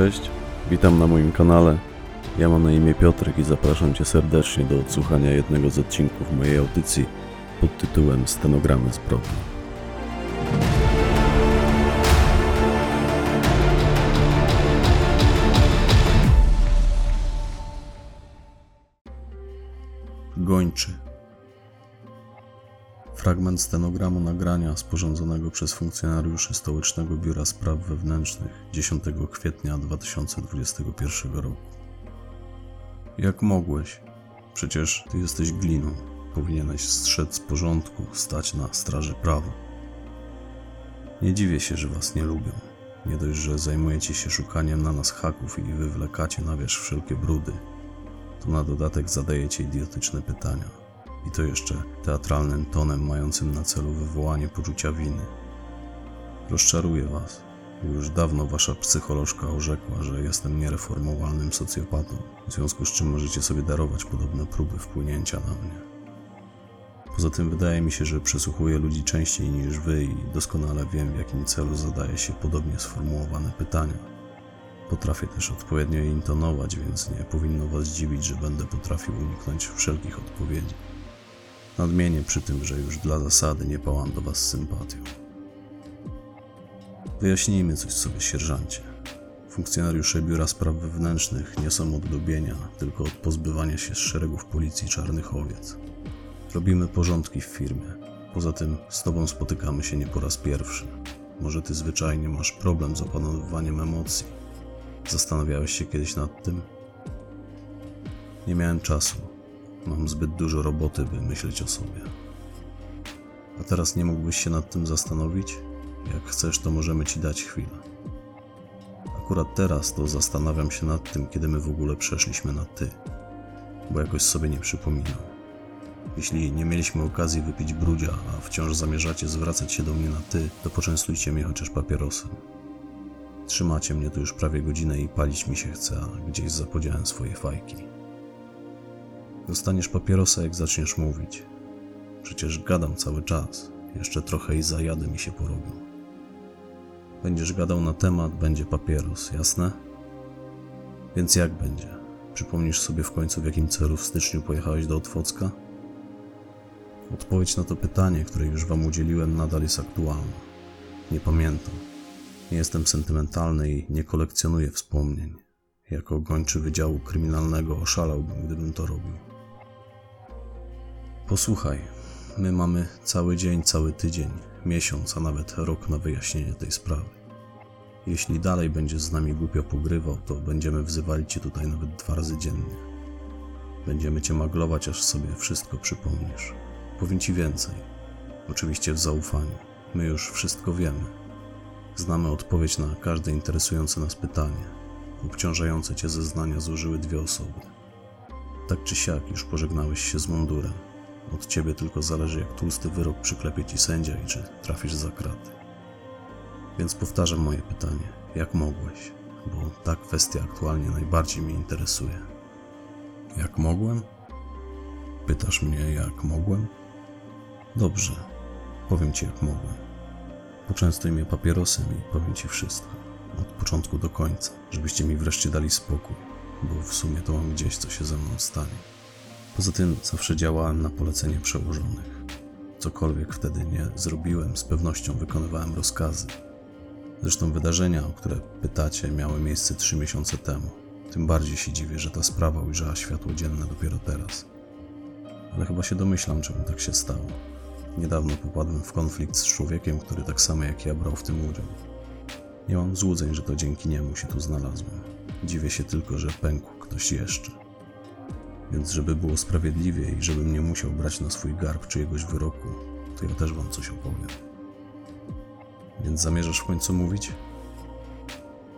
Cześć, witam na moim kanale. Ja mam na imię Piotrek i zapraszam Cię serdecznie do odsłuchania jednego z odcinków mojej audycji pod tytułem Stenogramy zbrodni. Fragment stenogramu nagrania sporządzonego przez funkcjonariuszy Stołecznego Biura Spraw Wewnętrznych 10 kwietnia 2021 roku. Jak mogłeś? Przecież ty jesteś gliną. Powinieneś strzec z porządku, stać na straży prawa. Nie dziwię się, że was nie lubią. Nie dość, że zajmujecie się szukaniem na nas haków i wywlekacie na wierzch wszelkie brudy, to na dodatek zadajecie idiotyczne pytania. I to jeszcze teatralnym tonem mającym na celu wywołanie poczucia winy. Rozczaruję was. Już dawno wasza psycholożka orzekła, że jestem niereformowalnym socjopatą, w związku z czym możecie sobie darować podobne próby wpłynięcia na mnie. Poza tym wydaje mi się, że przesłuchuję ludzi częściej niż wy i doskonale wiem, w jakim celu zadaje się podobnie sformułowane pytania. Potrafię też odpowiednio je intonować, więc nie powinno was dziwić, że będę potrafił uniknąć wszelkich odpowiedzi. Nadmienię przy tym, że już dla zasady nie pałam do was sympatią. Wyjaśnijmy coś sobie, sierżancie. Funkcjonariusze Biura Spraw Wewnętrznych nie są od lubienia, tylko od pozbywania się z szeregów policji czarnych owiec. Robimy porządki w firmie. Poza tym z tobą spotykamy się nie po raz pierwszy. Może ty zwyczajnie masz problem z opanowywaniem emocji. Zastanawiałeś się kiedyś nad tym? Nie miałem czasu. Mam zbyt dużo roboty, by myśleć o sobie. A teraz nie mógłbyś się nad tym zastanowić? Jak chcesz, to możemy ci dać chwilę. Akurat teraz to zastanawiam się nad tym, kiedy my w ogóle przeszliśmy na ty, bo jakoś sobie nie przypominam. Jeśli nie mieliśmy okazji wypić brudzia, a wciąż zamierzacie zwracać się do mnie na ty, to poczęstujcie mnie chociaż papierosem. Trzymacie mnie tu już prawie godzinę i palić mi się chce, a gdzieś zapodziałem swoje fajki. Dostaniesz papierosa, jak zaczniesz mówić. Przecież gadam cały czas. Jeszcze trochę i zajady mi się porobią. Będziesz gadał na temat, będzie papieros, jasne? Więc jak będzie? Przypomnisz sobie w końcu, w jakim celu w styczniu pojechałeś do Otwocka? Odpowiedź na to pytanie, które już wam udzieliłem, nadal jest aktualna. Nie pamiętam. Nie jestem sentymentalny i nie kolekcjonuję wspomnień. Jako gończy Wydziału Kryminalnego oszalałbym, gdybym to robił. Posłuchaj, my mamy cały dzień, cały tydzień, miesiąc, a nawet rok na wyjaśnienie tej sprawy. Jeśli dalej będziesz z nami głupio pogrywał, to będziemy wzywali cię tutaj nawet dwa razy dziennie. Będziemy cię maglować, aż sobie wszystko przypomnisz. Powiem ci więcej. Oczywiście w zaufaniu. My już wszystko wiemy. Znamy odpowiedź na każde interesujące nas pytanie. Obciążające cię zeznania złożyły dwie osoby. Tak czy siak już pożegnałeś się z mundurem. Od ciebie tylko zależy, jak tłusty wyrok przyklepie ci sędzia i czy trafisz za kraty. Więc powtarzam moje pytanie: jak mogłeś? Bo ta kwestia aktualnie najbardziej mnie interesuje. Jak mogłem? Pytasz mnie, jak mogłem? Dobrze, powiem ci, jak mogłem. Poczęstuj mnie papierosem i powiem ci wszystko. Od początku do końca, żebyście mi wreszcie dali spokój, bo w sumie to mam gdzieś, co się ze mną stanie. Poza tym zawsze działałem na polecenie przełożonych. Cokolwiek wtedy nie zrobiłem, z pewnością wykonywałem rozkazy. Zresztą wydarzenia, o które pytacie, miały miejsce trzy miesiące temu. Tym bardziej się dziwię, że ta sprawa ujrzała światło dzienne dopiero teraz. Ale chyba się domyślam, czemu tak się stało. Niedawno popadłem w konflikt z człowiekiem, który tak samo jak ja brał w tym udział. Nie mam złudzeń, że to dzięki niemu się tu znalazłem. Dziwię się tylko, że pękł ktoś jeszcze. Więc żeby było sprawiedliwie i żebym nie musiał brać na swój garb czyjegoś wyroku, to ja też wam coś opowiem. Więc zamierzasz w końcu mówić?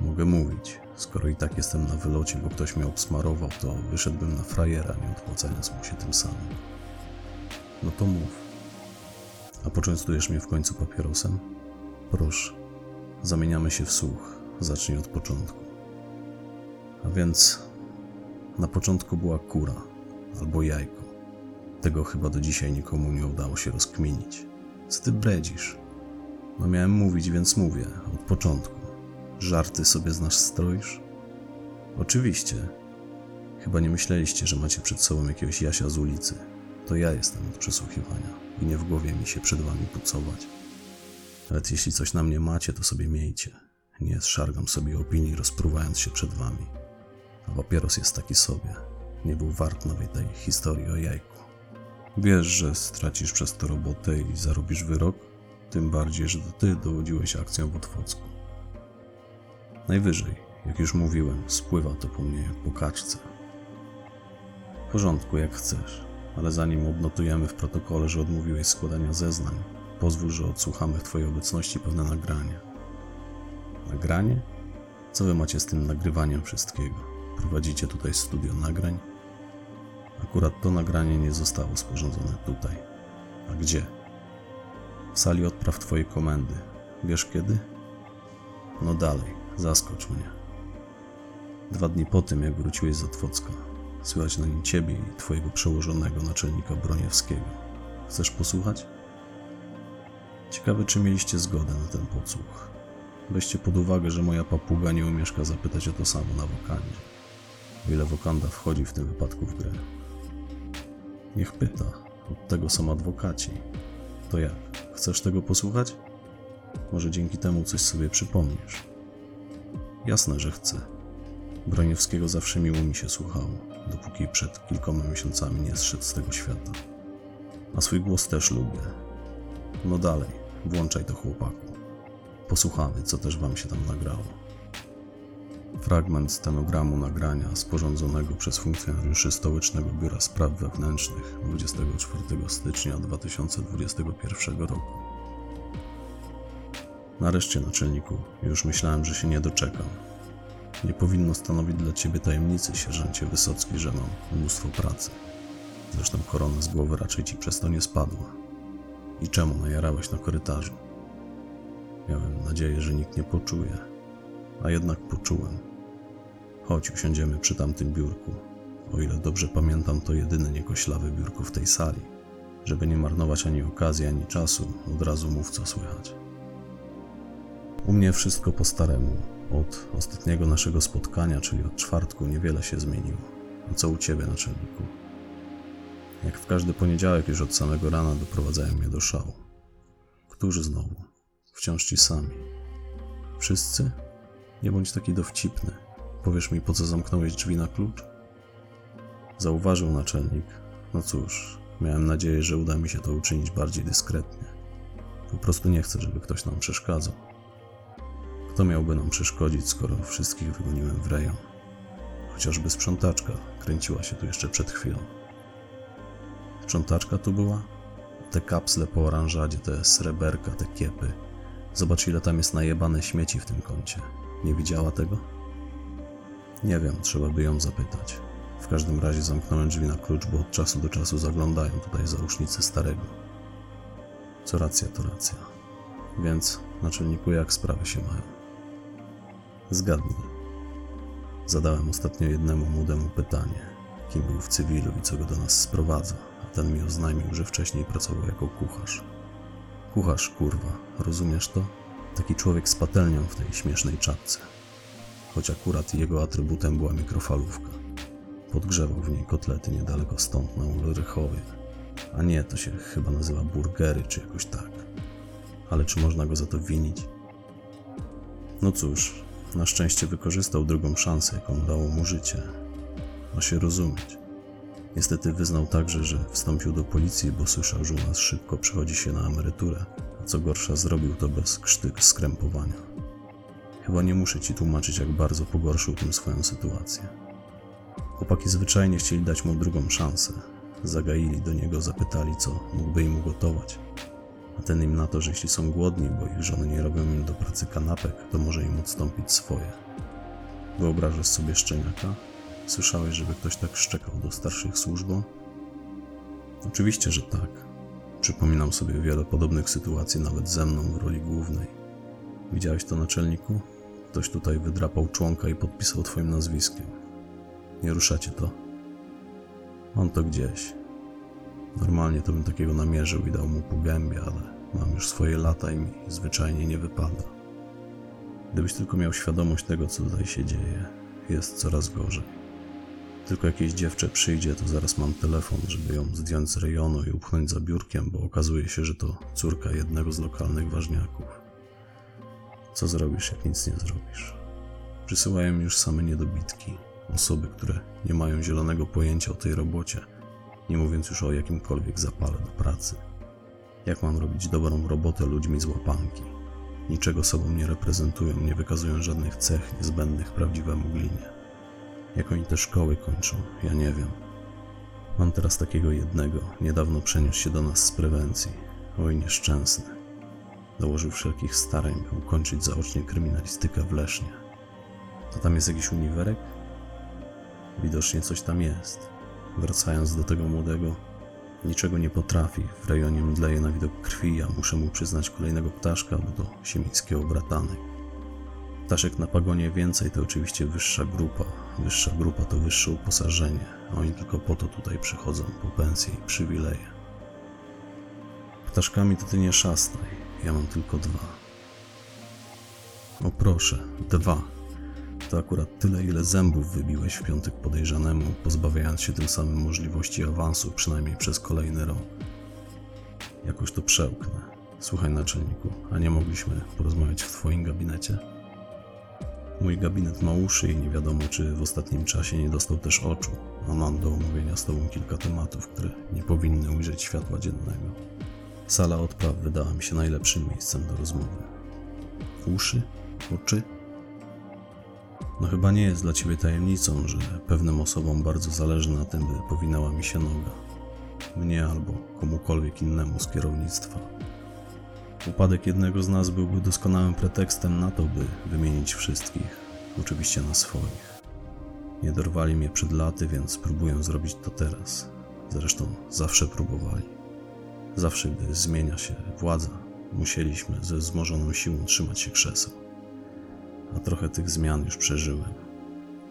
Mogę mówić. Skoro i tak jestem na wylocie, bo ktoś mnie obsmarował, to wyszedłbym na frajera, nie odpłacając mu się tym samym. No to mów. A poczęstujesz mnie w końcu papierosem? Proszę. Zamieniamy się w słuch. Zacznij od początku. A więc na początku była kura albo jajko. Tego chyba do dzisiaj nikomu nie udało się rozkminić. Co ty bredzisz? No miałem mówić, więc mówię. Od początku. Żarty sobie z nas stroisz? Oczywiście. Chyba nie myśleliście, że macie przed sobą jakiegoś Jasia z ulicy. To ja jestem od przesłuchiwania i nie w głowie mi się przed wami pucować. Nawet jeśli coś na mnie macie, to sobie miejcie. Nie szargam sobie opinii, rozpruwając się przed wami. A papieros jest taki sobie. Nie był wart nawet tej historii o jajku. Wiesz, że stracisz przez to robotę i zarobisz wyrok? Tym bardziej, że ty dowodziłeś akcją w Otwocku. Najwyżej, jak już mówiłem, spływa to po mnie jak po kaczce. W porządku, jak chcesz, ale zanim odnotujemy w protokole, że odmówiłeś składania zeznań, pozwól, że odsłuchamy w twojej obecności pewne nagranie. Nagranie? Co wy macie z tym nagrywaniem wszystkiego? Prowadzicie tutaj studio nagrań? Akurat to nagranie nie zostało sporządzone tutaj. A gdzie? W sali odpraw twojej komendy. Wiesz kiedy? No dalej, zaskocz mnie. Dwa dni po tym, jak wróciłeś z Otwocka, słychać na nim ciebie i twojego przełożonego naczelnika Broniewskiego. Chcesz posłuchać? Ciekawe, czy mieliście zgodę na ten podsłuch. Weźcie pod uwagę, że moja papuga nie umieszka zapytać o to samo na wokandzie. Ile wokanda wchodzi w tym wypadku w grę. Niech pyta. Od tego są adwokaci. To jak? Chcesz tego posłuchać? Może dzięki temu coś sobie przypomnisz. Jasne, że chcę. Broniewskiego zawsze miło mi się słuchało, dopóki przed kilkoma miesiącami nie zszedł z tego świata. A swój głos też lubię. No dalej, włączaj to chłopaku. Posłuchamy, co też wam się tam nagrało. Fragment stenogramu nagrania sporządzonego przez funkcjonariuszy Stołecznego Biura Spraw Wewnętrznych 24 stycznia 2021 roku. Nareszcie, naczelniku, już myślałem, że się nie doczekam. Nie powinno stanowić dla ciebie tajemnicy, sierżancie Wysocki, że mam mnóstwo pracy. Zresztą korona z głowy raczej ci przez to nie spadła. I czemu najarałeś na korytarzu? Miałem nadzieję, że nikt nie poczuje, a jednak poczułem. Chodź, usiądziemy przy tamtym biurku. O ile dobrze pamiętam, to jedyne niekoślawe biurko w tej sali. Żeby nie marnować ani okazji, ani czasu, od razu mów co słychać. U mnie wszystko po staremu. Od ostatniego naszego spotkania, czyli od czwartku, niewiele się zmieniło. A co u ciebie, naczelniku? Jak w każdy poniedziałek, już od samego rana doprowadzają mnie do szału. Którzy znowu? Wciąż ci sami. Wszyscy? Nie bądź taki dowcipny. Powiesz mi, po co zamknąłeś drzwi na klucz? Zauważył naczelnik. No cóż, miałem nadzieję, że uda mi się to uczynić bardziej dyskretnie. Po prostu nie chcę, żeby ktoś nam przeszkadzał. Kto miałby nam przeszkodzić, skoro wszystkich wygoniłem w rejon? Chociażby sprzątaczka kręciła się tu jeszcze przed chwilą. Sprzątaczka tu była? Te kapsle po oranżadzie, te sreberka, te kiepy. Zobacz, ile tam jest najebane śmieci w tym kącie. Nie widziała tego? Nie wiem, trzeba by ją zapytać. W każdym razie zamknąłem drzwi na klucz, bo od czasu do czasu zaglądają tutaj załóżnicy starego. Co racja, to racja. Więc, naczelniku, jak sprawy się mają? Zgadnij. Zadałem ostatnio jednemu młodemu pytanie, kim był w cywilu i co go do nas sprowadza, a ten mi oznajmił, że wcześniej pracował jako kucharz. Kucharz, kurwa, rozumiesz to? Taki człowiek z patelnią w tej śmiesznej czapce. Choć akurat jego atrybutem była mikrofalówka. Podgrzewał w niej kotlety niedaleko stąd na Ulrychowie. A nie, to się chyba nazywa burgery czy jakoś tak. Ale czy można go za to winić? No cóż, na szczęście wykorzystał drugą szansę, jaką dało mu życie. Ma się rozumieć. Niestety wyznał także, że wstąpił do policji, bo słyszał, że u nas szybko przechodzi się na emeryturę, a co gorsza zrobił to bez krztyk skrępowania. Chyba nie muszę ci tłumaczyć, jak bardzo pogorszył tym swoją sytuację. Chłopaki zwyczajnie chcieli dać mu drugą szansę. Zagaili do niego, zapytali, co mógłby im ugotować. A ten im na to, że jeśli są głodni, bo ich żony nie robią im do pracy kanapek, to może im odstąpić swoje. Wyobrażasz sobie szczeniaka? Słyszałeś, żeby ktoś tak szczekał do starszych służbą? Oczywiście, że tak. Przypominam sobie wiele podobnych sytuacji, nawet ze mną w roli głównej. Widziałeś to, naczelniku? Ktoś tutaj wydrapał członka i podpisał twoim nazwiskiem. Nie ruszacie to. Mam to gdzieś. Normalnie to bym takiego namierzył i dał mu po gębie, ale mam już swoje lata i mi zwyczajnie nie wypada. Gdybyś tylko miał świadomość tego, co tutaj się dzieje, jest coraz gorzej. Tylko jakieś dziewczę przyjdzie, to zaraz mam telefon, żeby ją zdjąć z rejonu i upchnąć za biurkiem, bo okazuje się, że to córka jednego z lokalnych ważniaków. Co zrobisz, jak nic nie zrobisz? Przysyłają już same niedobitki, osoby, które nie mają zielonego pojęcia o tej robocie, nie mówiąc już o jakimkolwiek zapale do pracy. Jak mam robić dobrą robotę ludźmi z łapanki? Niczego sobą nie reprezentują, nie wykazują żadnych cech niezbędnych prawdziwemu glinie. Jak oni te szkoły kończą, ja nie wiem. Mam teraz takiego jednego, niedawno przeniósł się do nas z prewencji. Oj, nieszczęsny. Dołożył wszelkich starań, by ukończyć zaocznie kryminalistykę w Lesznie. To tam jest jakiś uniwerek? Widocznie coś tam jest. Wracając do tego młodego, niczego nie potrafi. W rejonie mdleje na widok krwi, a muszę mu przyznać kolejnego ptaszka, bo to siemińskiego bratanek. Ptaszek na pagonie więcej to oczywiście wyższa grupa. Wyższa grupa to wyższe uposażenie, oni tylko po to tutaj przychodzą, po pensje i przywileje. Ptaszkami to ty nie szastaj, ja mam tylko dwa. O proszę, dwa. To akurat tyle, ile zębów wybiłeś w piątek podejrzanemu, pozbawiając się tym samym możliwości awansu, przynajmniej przez kolejny rok. Jakoś to przełknę. Słuchaj, naczelniku, a nie mogliśmy porozmawiać w twoim gabinecie? Mój gabinet ma uszy i nie wiadomo, czy w ostatnim czasie nie dostał też oczu, a mam do omówienia z tobą kilka tematów, które nie powinny ujrzeć światła dziennego. Sala odpraw wydała mi się najlepszym miejscem do rozmowy. Uszy? Oczy? No chyba nie jest dla ciebie tajemnicą, że pewnym osobom bardzo zależy na tym, by powinęła mi się noga. Mnie albo komukolwiek innemu z kierownictwa. Upadek jednego z nas byłby doskonałym pretekstem na to, by wymienić wszystkich, oczywiście na swoich. Nie dorwali mnie przed laty, więc próbuję zrobić to teraz. Zresztą zawsze próbowali. Zawsze, gdy zmienia się władza, musieliśmy ze wzmożoną siłą trzymać się krzeseł. A trochę tych zmian już przeżyłem.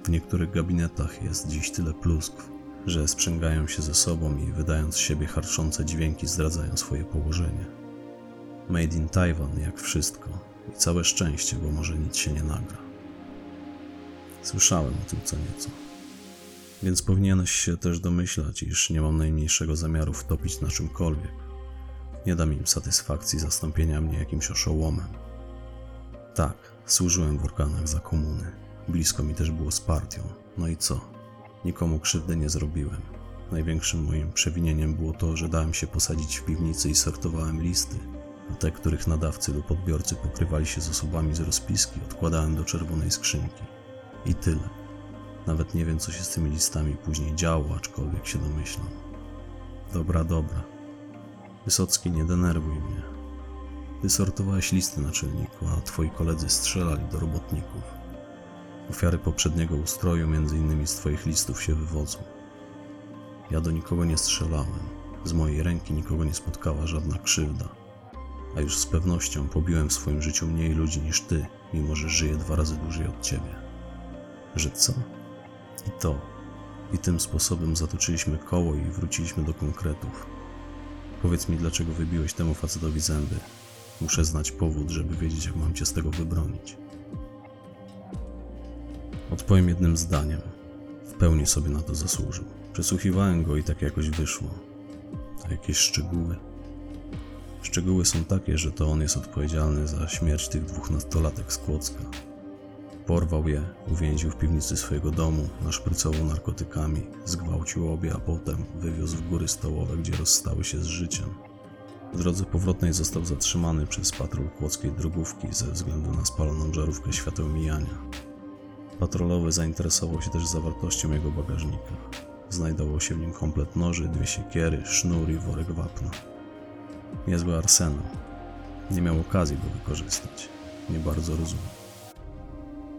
W niektórych gabinetach jest dziś tyle pluskw, że sprzęgają się ze sobą i wydając z siebie harczące dźwięki zdradzają swoje położenie. Made in Taiwan, jak wszystko. I całe szczęście, bo może nic się nie nagra. Słyszałem o tym co nieco. Więc powinieneś się też domyślać, iż nie mam najmniejszego zamiaru wtopić na czymkolwiek. Nie dam im satysfakcji zastąpienia mnie jakimś oszołomem. Tak, służyłem w organach za komuny. Blisko mi też było z partią. No i co? Nikomu krzywdy nie zrobiłem. Największym moim przewinieniem było to, że dałem się posadzić w piwnicy i sortowałem listy, a te, których nadawcy lub odbiorcy pokrywali się z osobami z rozpiski, odkładałem do czerwonej skrzynki. I tyle. Nawet nie wiem, co się z tymi listami później działo, aczkolwiek się domyślam. Dobra, dobra. Wysocki, nie denerwuj mnie. Ty sortowałeś listy naczelniku, a twoi koledzy strzelali do robotników. Ofiary poprzedniego ustroju, między innymi z twoich listów, się wywodzą. Ja do nikogo nie strzelałem. Z mojej ręki nikogo nie spotkała żadna krzywda. A już z pewnością pobiłem w swoim życiu mniej ludzi niż ty, mimo że żyję dwa razy dłużej od ciebie. Że co? I to. I tym sposobem zatoczyliśmy koło i wróciliśmy do konkretów. Powiedz mi, dlaczego wybiłeś temu facetowi zęby. Muszę znać powód, żeby wiedzieć, jak mam cię z tego wybronić. Odpowiem jednym zdaniem. W pełni sobie na to zasłużył. Przesłuchiwałem go i tak jakoś wyszło. A jakieś szczegóły? Szczegóły są takie, że to on jest odpowiedzialny za śmierć tych dwóch nastolatek z Kłodzka. Porwał je, uwięził w piwnicy swojego domu, naszprycował narkotykami, zgwałcił obie, a potem wywiózł w góry stołowe, gdzie rozstały się z życiem. W drodze powrotnej został zatrzymany przez patrol kłodzkiej drogówki ze względu na spaloną żarówkę świateł mijania. Patrolowy zainteresował się też zawartością jego bagażnika. Znajdował się w nim komplet noży, dwie siekiery, sznur i worek wapna. Niezły arsenał. Nie miał okazji go wykorzystać. Nie bardzo rozumiem.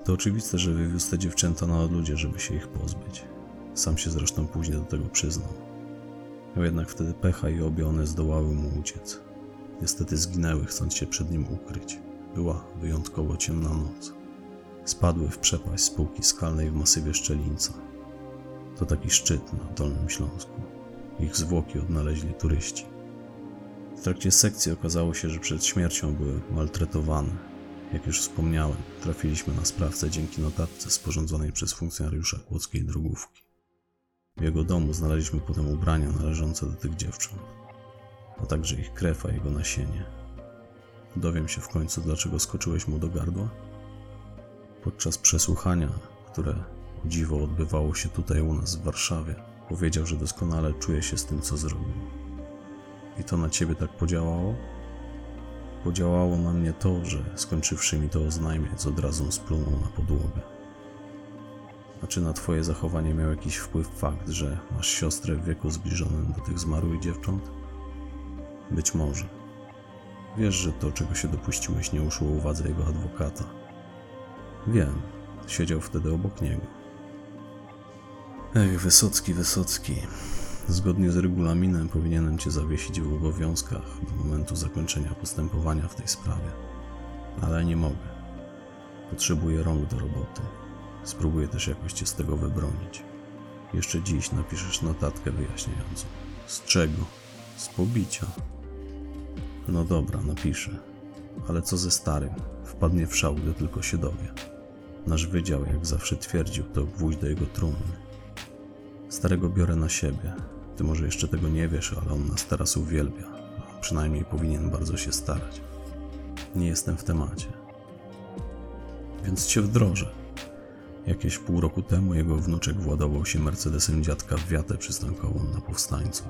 To oczywiste, że wywiózł te dziewczęta na odludzie, żeby się ich pozbyć. Sam się zresztą później do tego przyznał. Miał jednak wtedy pecha i obie one zdołały mu uciec. Niestety zginęły, chcąc się przed nim ukryć. Była wyjątkowo ciemna noc. Spadły w przepaść spółki skalnej w masywie Szczelińca. To taki szczyt na Dolnym Śląsku. Ich zwłoki odnaleźli turyści. W trakcie sekcji okazało się, że przed śmiercią były maltretowane. Jak już wspomniałem, trafiliśmy na sprawcę dzięki notatce sporządzonej przez funkcjonariusza kłodzkiej drogówki. W jego domu znaleźliśmy potem ubrania należące do tych dziewcząt, a także ich krew, a jego nasienie. Dowiem się w końcu, dlaczego skoczyłeś mu do gardła? Podczas przesłuchania, które o dziwo odbywało się tutaj u nas w Warszawie, powiedział, że doskonale czuje się z tym, co zrobił. I to na ciebie tak podziałało? Podziałało na mnie to, że skończywszy mi to oznajmiać, od razu splunął na podłogę. A czy na twoje zachowanie miał jakiś wpływ fakt, że masz siostrę w wieku zbliżonym do tych zmarłych dziewcząt? Być może. Wiesz, że to, czego się dopuściłeś, nie uszło uwadze jego adwokata. Wiem, siedział wtedy obok niego. Ech, Wysocki, Wysocki. Zgodnie z regulaminem powinienem cię zawiesić w obowiązkach do momentu zakończenia postępowania w tej sprawie. Ale nie mogę. Potrzebuję rąk do roboty. Spróbuję też jakoś cię z tego wybronić. Jeszcze dziś napiszesz notatkę wyjaśniającą. Z czego? Z pobicia. No dobra, napiszę. Ale co ze starym? Wpadnie w szał, gdy tylko się dowie. Nasz wydział, jak zawsze twierdził, to gwóźdź do jego trumny. Starego biorę na siebie. Ty może jeszcze tego nie wiesz, ale on nas teraz uwielbia. Przynajmniej powinien bardzo się starać. Nie jestem w temacie. Więc cię wdrożę. Jakieś pół roku temu jego wnuczek władował się Mercedesem dziadka w wiatę przystankową na powstańców.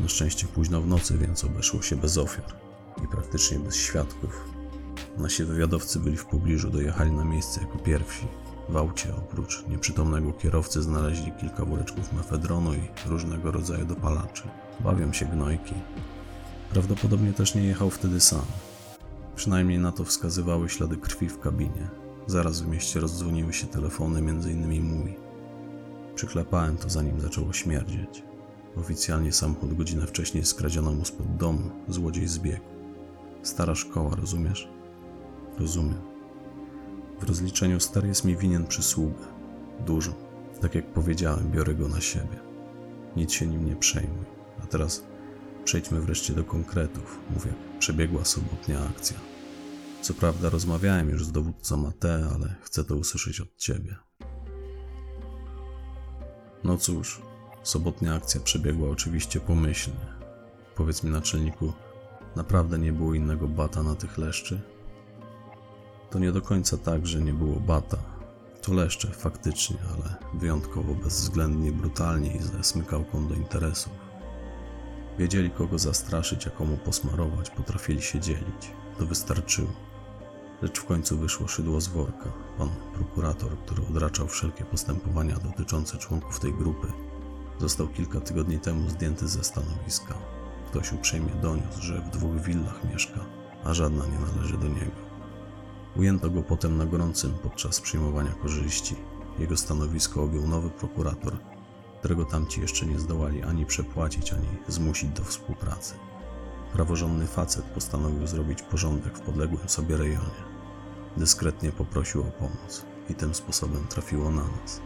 Na szczęście późno w nocy, więc obeszło się bez ofiar i praktycznie bez świadków. Nasi wywiadowcy byli w pobliżu, dojechali na miejsce jako pierwsi. W aucie oprócz nieprzytomnego kierowcy znaleźli kilka woreczków mefedronu i różnego rodzaju dopalaczy. Bawią się gnojki. Prawdopodobnie też nie jechał wtedy sam. Przynajmniej na to wskazywały ślady krwi w kabinie. Zaraz w mieście rozdzwoniły się telefony, innymi mój. Przyklepałem to zanim zaczęło śmierdzieć. Oficjalnie samochód godzinę wcześniej skradziono mu spod domu, złodziej zbiegł. Stara szkoła, rozumiesz? Rozumiem. W rozliczeniu stary jest mi winien przysługę. Dużo. Tak jak powiedziałem, biorę go na siebie. Nic się nim nie przejmuj. A teraz przejdźmy wreszcie do konkretów. Mów jak przebiegła sobotnia akcja. Co prawda rozmawiałem już z dowódcą AT, ale chcę to usłyszeć od ciebie. No cóż, sobotnia akcja przebiegła oczywiście pomyślnie. Powiedz mi naczelniku, naprawdę nie było innego bata na tych leszczy? To nie do końca tak, że nie było bata. To leszcze faktycznie, ale wyjątkowo bezwzględnie brutalnie i ze smykałką do interesów. Wiedzieli kogo zastraszyć, a komu posmarować, potrafili się dzielić. To wystarczyło. Lecz w końcu wyszło szydło z worka. Pan prokurator, który odraczał wszelkie postępowania dotyczące członków tej grupy, został kilka tygodni temu zdjęty ze stanowiska. Ktoś uprzejmie doniósł, że w dwóch willach mieszka, a żadna nie należy do niego. Ujęto go potem na gorącym podczas przyjmowania korzyści. Jego stanowisko objął nowy prokurator, którego tamci jeszcze nie zdołali ani przepłacić, ani zmusić do współpracy. Praworządny facet postanowił zrobić porządek w podległym sobie rejonie. Dyskretnie poprosił o pomoc i tym sposobem trafiło na nas.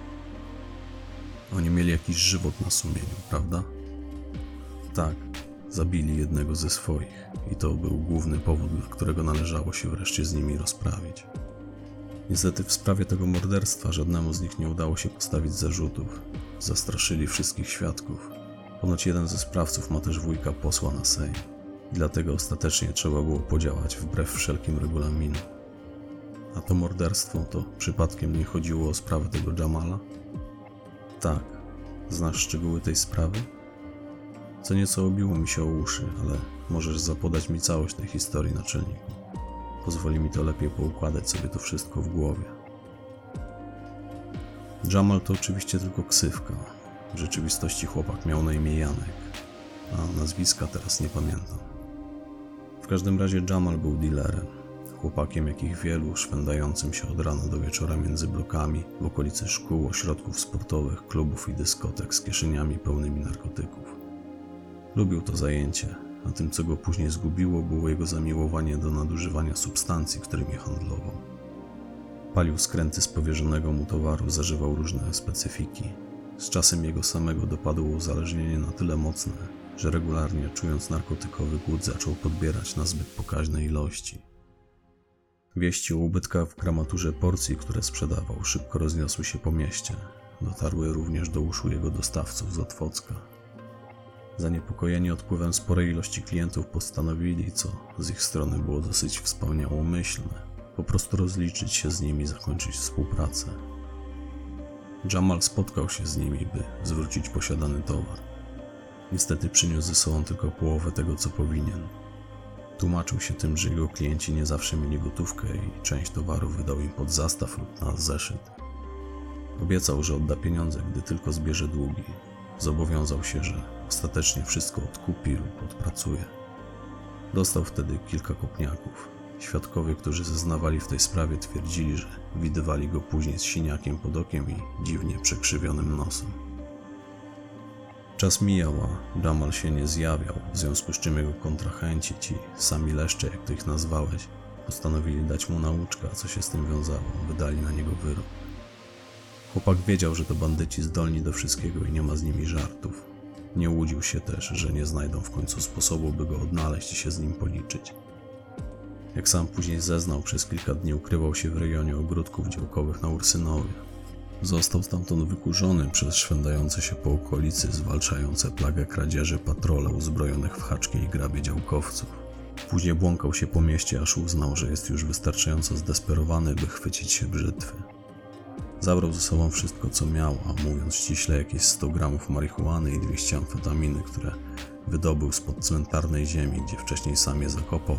Oni mieli jakiś żywot na sumieniu, prawda? Tak, zabili jednego ze swoich i to był główny powód, dla którego należało się wreszcie z nimi rozprawić. Niestety w sprawie tego morderstwa żadnemu z nich nie udało się postawić zarzutów. Zastraszyli wszystkich świadków. Ponoć jeden ze sprawców ma też wujka posła na Sejm. Dlatego ostatecznie trzeba było podziałać wbrew wszelkim regulaminom. A to morderstwo to przypadkiem nie chodziło o sprawę tego Jamala? Tak. Znasz szczegóły tej sprawy? Co nieco obiło mi się o uszy, ale możesz zapodać mi całość tej historii, naczelniku. Pozwoli mi to lepiej poukładać sobie to wszystko w głowie. Jamal to oczywiście tylko ksywka. W rzeczywistości chłopak miał na imię Janek, a nazwiska teraz nie pamiętam. W każdym razie Jamal był dealerem. Chłopakiem jakich wielu, szwendającym się od rana do wieczora między blokami, w okolicy szkół, ośrodków sportowych, klubów i dyskotek z kieszeniami pełnymi narkotyków. Lubił to zajęcie, a tym, co go później zgubiło, było jego zamiłowanie do nadużywania substancji, którymi handlował. Palił skręty z powierzonego mu towaru, zażywał różne specyfiki. Z czasem jego samego dopadło uzależnienie na tyle mocne, że regularnie czując narkotykowy głód zaczął podbierać na zbyt pokaźne ilości. Wieści o ubytkach w gramaturze porcji, które sprzedawał, szybko rozniosły się po mieście. Dotarły również do uszu jego dostawców z Otwocka. Zaniepokojeni odpływem sporej ilości klientów postanowili, co z ich strony było dosyć wspaniałomyślne, po prostu rozliczyć się z nimi i zakończyć współpracę. Jamal spotkał się z nimi, by zwrócić posiadany towar. Niestety przyniósł ze sobą tylko połowę tego, co powinien. Tłumaczył się tym, że jego klienci nie zawsze mieli gotówkę i część towaru wydał im pod zastaw lub na zeszyt. Obiecał, że odda pieniądze, gdy tylko zbierze długi. Zobowiązał się, że ostatecznie wszystko odkupi lub odpracuje. Dostał wtedy kilka kopniaków. Świadkowie, którzy zeznawali w tej sprawie, twierdzili, że widywali go później z siniakiem pod okiem i dziwnie przekrzywionym nosem. Czas mijał, a Jamal się nie zjawiał, w związku z czym jego kontrahenci, ci sami leszcze, jak to ich nazwałeś, postanowili dać mu nauczkę, a co się z tym wiązało, wydali na niego wyrok. Chłopak wiedział, że to bandyci zdolni do wszystkiego i nie ma z nimi żartów. Nie łudził się też, że nie znajdą w końcu sposobu, by go odnaleźć i się z nim policzyć. Jak sam później zeznał, przez kilka dni ukrywał się w rejonie ogródków działkowych na Ursynowie. Został stamtąd wykurzony przez szwendające się po okolicy, zwalczające plagę kradzieży patrole uzbrojonych w haczki i grabie działkowców. Później błąkał się po mieście, aż uznał, że jest już wystarczająco zdesperowany, by chwycić się brzytwy. Zabrał ze sobą wszystko, co miał, a mówiąc ściśle, jakieś 100 gramów marihuany i 200 amfetaminy, które wydobył spod cmentarnej ziemi, gdzie wcześniej sam je zakopał,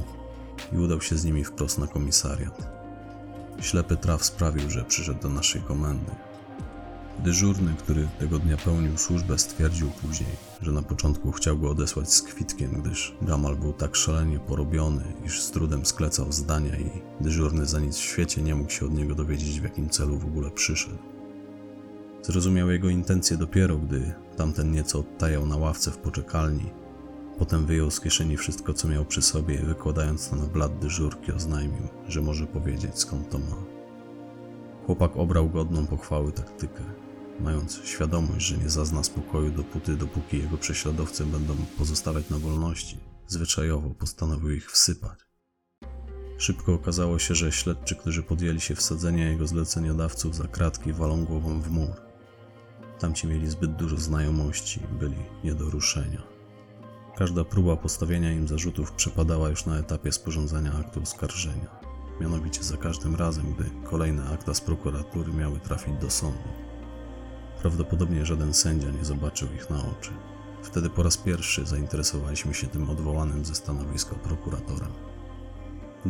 i udał się z nimi wprost na komisariat. Ślepy traf sprawił, że przyszedł do naszej komendy. Dyżurny, który tego dnia pełnił służbę, stwierdził później, że na początku chciał go odesłać z kwitkiem, gdyż Jamal był tak szalenie porobiony, iż z trudem sklecał zdania i dyżurny za nic w świecie nie mógł się od niego dowiedzieć, w jakim celu w ogóle przyszedł. Zrozumiał jego intencje dopiero, gdy tamten nieco odtajał na ławce w poczekalni. Potem wyjął z kieszeni wszystko, co miał przy sobie i wykładając to na blat dyżurki oznajmił, że może powiedzieć skąd to ma. Chłopak obrał godną pochwały taktykę, mając świadomość, że nie zazna spokoju dopóty, dopóki jego prześladowcy będą pozostawać na wolności. Zwyczajowo postanowił ich wsypać. Szybko okazało się, że śledczy, którzy podjęli się wsadzenia jego zleceniodawców za kratki, walą głową w mur. Tamci mieli zbyt dużo znajomości byli nie do ruszenia. Każda próba postawienia im zarzutów przepadała już na etapie sporządzania aktu oskarżenia. Mianowicie za każdym razem, gdy kolejne akta z prokuratury miały trafić do sądu. Prawdopodobnie żaden sędzia nie zobaczył ich na oczy. Wtedy po raz pierwszy zainteresowaliśmy się tym odwołanym ze stanowiska prokuratorem.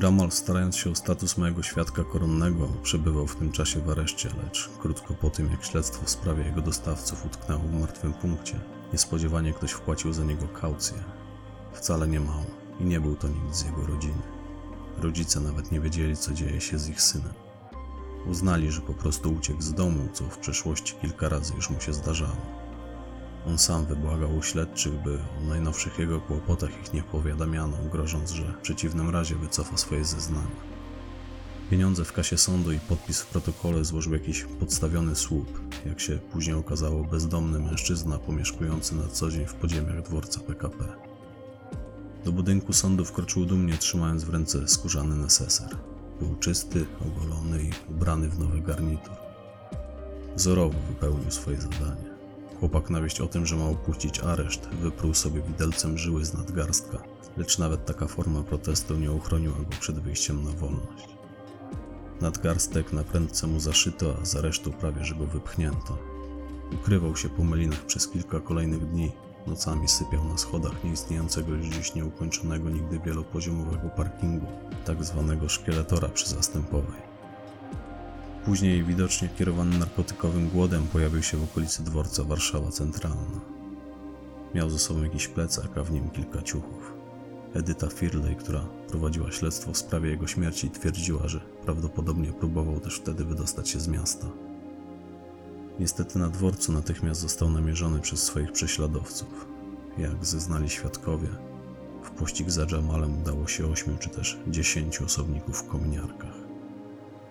Jamal, starając się o status mojego świadka koronnego, przebywał w tym czasie w areszcie, lecz krótko po tym, jak śledztwo w sprawie jego dostawców utknęło w martwym punkcie, niespodziewanie ktoś wpłacił za niego kaucję. Wcale nie mało i nie był to nikt z jego rodziny. Rodzice nawet nie wiedzieli, co dzieje się z ich synem. Uznali, że po prostu uciekł z domu, co w przeszłości kilka razy już mu się zdarzało. On sam wybłagał u śledczych, by o najnowszych jego kłopotach ich nie powiadamiano, grożąc, że w przeciwnym razie wycofa swoje zeznania. Pieniądze w kasie sądu i podpis w protokole złożył jakiś podstawiony słup, jak się później okazało bezdomny mężczyzna pomieszkujący na co dzień w podziemiach dworca PKP. Do budynku sądu wkroczył dumnie, trzymając w ręce skórzany neseser. Był czysty, ogolony i ubrany w nowy garnitur. Wzorowo wypełnił swoje zadanie. Chłopak na wieść o tym, że ma opuścić areszt, wypruł sobie widelcem żyły z nadgarstka, lecz nawet taka forma protestu nie uchroniła go przed wyjściem na wolność. Nadgarstek na prędce mu zaszyto, a z aresztu prawie że go wypchnięto. Ukrywał się po melinach przez kilka kolejnych dni, nocami sypiał na schodach nieistniejącego już dziś nieukończonego nigdy wielopoziomowego parkingu, tak zwanego szkieletora przyzastępowej. Później, widocznie kierowany narkotykowym głodem, pojawił się w okolicy dworca Warszawa Centralna. Miał ze sobą jakiś plecak, a w nim kilka ciuchów. Edyta Firley, która prowadziła śledztwo w sprawie jego śmierci, twierdziła, że prawdopodobnie próbował też wtedy wydostać się z miasta. Niestety na dworcu natychmiast został namierzony przez swoich prześladowców. Jak zeznali świadkowie, w pościg za Jamalem udało się ośmiu czy też dziesięciu osobników w kominiarkach.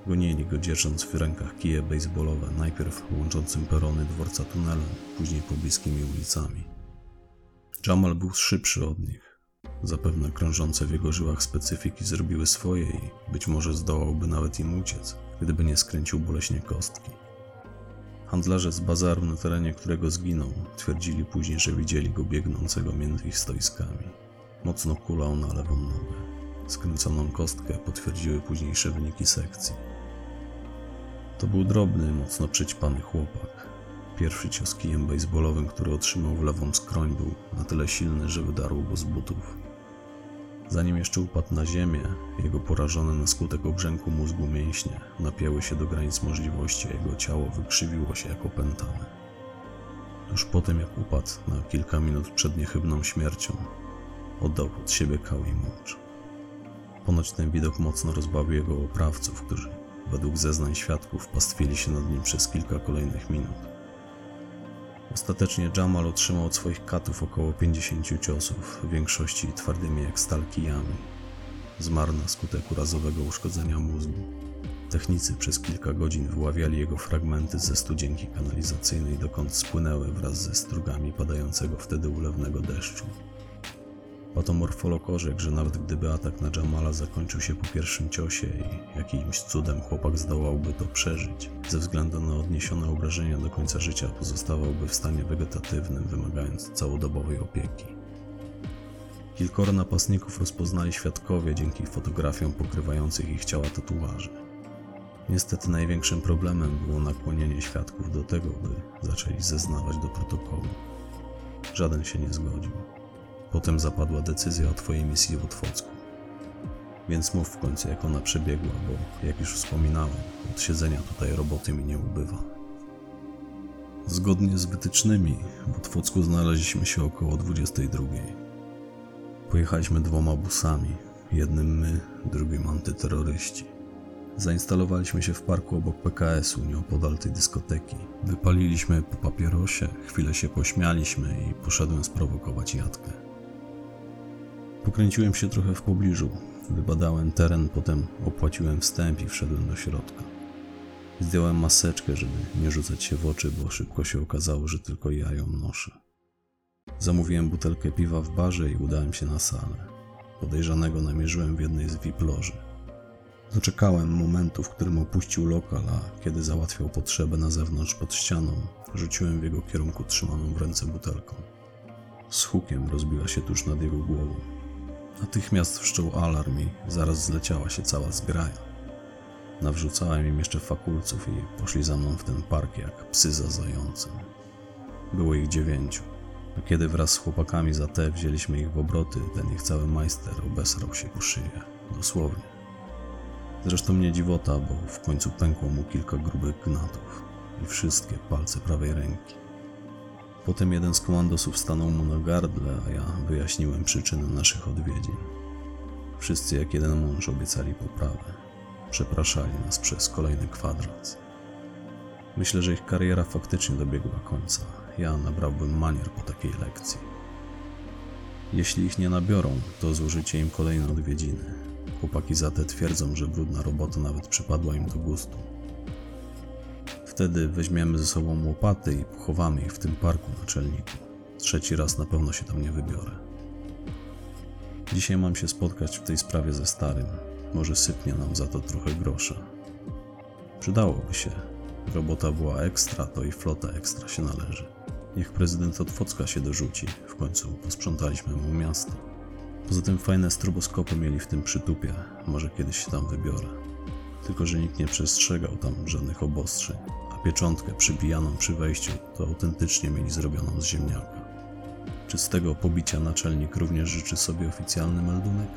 Gonili go dzierżąc w rękach kije baseballowe, najpierw łączącym perony dworca tunelem, później pobliskimi ulicami. Jamal był szybszy od nich. Zapewne krążące w jego żyłach specyfiki zrobiły swoje i być może zdołałby nawet im uciec, gdyby nie skręcił boleśnie kostki. Handlarze z bazaru, na terenie którego zginął, twierdzili później, że widzieli go biegnącego między ich stoiskami. Mocno kulał na lewą nogę. Skręconą kostkę potwierdziły późniejsze wyniki sekcji. To był drobny, mocno przyćpany chłopak. Pierwszy cios kijem baseballowym, który otrzymał w lewą skroń, był na tyle silny, że wydarł go z butów. Zanim jeszcze upadł na ziemię, jego porażone na skutek obrzęku mózgu mięśnie napięły się do granic możliwości, a jego ciało wykrzywiło się jak opętane. Tuż po tym, jak upadł na kilka minut przed niechybną śmiercią, oddał pod siebie kał i mocz. Ponoć ten widok mocno rozbawił jego oprawców, którzy, według zeznań świadków, pastwili się nad nim przez kilka kolejnych minut. Ostatecznie Jamal otrzymał od swoich katów około 50 ciosów, w większości twardymi jak stal kijami. Zmarł na skutek urazowego uszkodzenia mózgu. Technicy przez kilka godzin wyławiali jego fragmenty ze studzienki kanalizacyjnej, dokąd spłynęły wraz ze strugami padającego wtedy ulewnego deszczu. Patomorfolog orzekł, że nawet gdyby atak na Jamala zakończył się po pierwszym ciosie i jakimś cudem chłopak zdołałby to przeżyć, ze względu na odniesione obrażenia do końca życia pozostawałby w stanie wegetatywnym, wymagając całodobowej opieki. Kilkoro napastników rozpoznali świadkowie dzięki fotografiom pokrywających ich ciała tatuaży. Niestety największym problemem było nakłonienie świadków do tego, by zaczęli zeznawać do protokołu. Żaden się nie zgodził. Potem zapadła decyzja o Twojej misji w Otwocku. Więc mów w końcu, jak ona przebiegła, bo jak już wspominałem, od siedzenia tutaj roboty mi nie ubywa. Zgodnie z wytycznymi, w Otwocku znaleźliśmy się około 22. Pojechaliśmy dwoma busami, jednym my, drugim antyterroryści. Zainstalowaliśmy się w parku obok PKS-u, nieopodal tej dyskoteki. Wypaliliśmy po papierosie, chwilę się pośmialiśmy i poszedłem sprowokować jatkę. Pokręciłem się trochę w pobliżu, wybadałem teren, potem opłaciłem wstęp i wszedłem do środka. Zdjąłem maseczkę, żeby nie rzucać się w oczy, bo szybko się okazało, że tylko ja ją noszę. Zamówiłem butelkę piwa w barze i udałem się na salę. Podejrzanego namierzyłem w jednej z VIP loży. Doczekałem momentu, w którym opuścił lokal, a kiedy załatwiał potrzebę na zewnątrz pod ścianą, rzuciłem w jego kierunku trzymaną w ręce butelką. Z hukiem rozbiła się tuż nad jego głową. Natychmiast wszczął alarm i zaraz zleciała się cała zgraja. Nawrzucałem im jeszcze fakulców i poszli za mną w ten park jak psy za zającem. Było ich dziewięciu, a kiedy wraz z chłopakami za te wzięliśmy ich w obroty, ten ich cały majster obesrał się ku szyję. Dosłownie. Zresztą nie dziwota, bo w końcu pękło mu kilka grubych gnatów i wszystkie palce prawej ręki. Potem jeden z komandosów stanął mu na gardle, a ja wyjaśniłem przyczynę naszych odwiedzin. Wszyscy jak jeden mąż obiecali poprawę. Przepraszali nas przez kolejny kwadrans. Myślę, że ich kariera faktycznie dobiegła końca. Ja nabrałbym manier po takiej lekcji. Jeśli ich nie nabiorą, to złożycie im kolejne odwiedziny. Chłopaki za te twierdzą, że brudna robota nawet przypadła im do gustu. Wtedy weźmiemy ze sobą łopaty i pochowamy ich w tym parku naczelniku. Trzeci raz na pewno się tam nie wybiorę. Dzisiaj mam się spotkać w tej sprawie ze starym. Może sypnie nam za to trochę grosza. Przydałoby się. Robota była ekstra, to i flota ekstra się należy. Niech prezydent Otwocka się dorzuci. W końcu posprzątaliśmy mu miasto. Poza tym fajne stroboskopy mieli w tym przytupie. Może kiedyś się tam wybiorę. Tylko, że nikt nie przestrzegał tam żadnych obostrzeń, pieczątkę przybijaną przy wejściu to autentycznie mieli zrobioną z ziemniaka. Czy z tego pobicia naczelnik również życzy sobie oficjalny meldunek?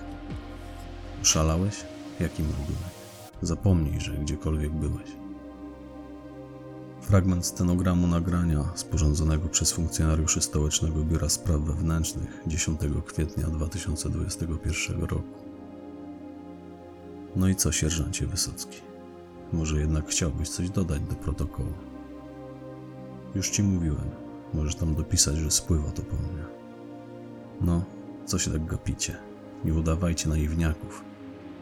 Szalałeś? Jaki meldunek? Zapomnij, że gdziekolwiek byłeś. Fragment stenogramu nagrania sporządzonego przez funkcjonariuszy Stołecznego Biura Spraw Wewnętrznych 10 kwietnia 2021 roku. No i co, sierżancie Wysocki? Może jednak chciałbyś coś dodać do protokołu? Już ci mówiłem. Możesz tam dopisać, że spływa to po mnie. No, co się tak gapicie? Nie udawajcie naiwniaków.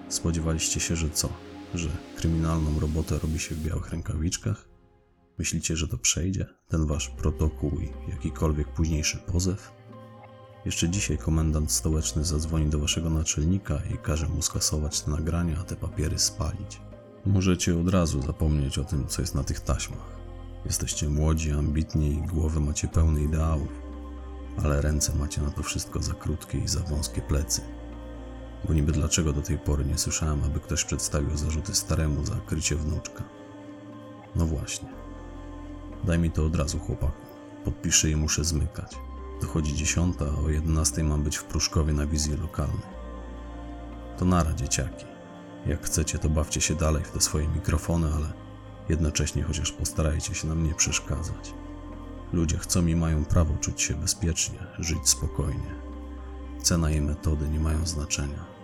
Spodziewaliście się, że co? Że kryminalną robotę robi się w białych rękawiczkach? Myślicie, że to przejdzie? Ten wasz protokół i jakikolwiek późniejszy pozew? Jeszcze dzisiaj komendant stołeczny zadzwoni do waszego naczelnika i każe mu skasować te nagrania, a te papiery spalić. Możecie od razu zapomnieć o tym, co jest na tych taśmach. Jesteście młodzi, ambitni i głowy macie pełne ideałów, ale ręce macie na to wszystko za krótkie i za wąskie plecy. Bo niby dlaczego do tej pory nie słyszałem, aby ktoś przedstawił zarzuty staremu za krycie wnuczka. No właśnie. Daj mi to od razu, chłopaku. Podpiszę i muszę zmykać. Dochodzi dziesiąta, a o jedenastej mam być w Pruszkowie na wizji lokalnej. To nara, dzieciaki. Jak chcecie, to bawcie się dalej w te swoje mikrofony, ale jednocześnie chociaż postarajcie się nam nie przeszkadzać. Ludzie chcą i mają prawo czuć się bezpiecznie, żyć spokojnie. Cena i metody nie mają znaczenia.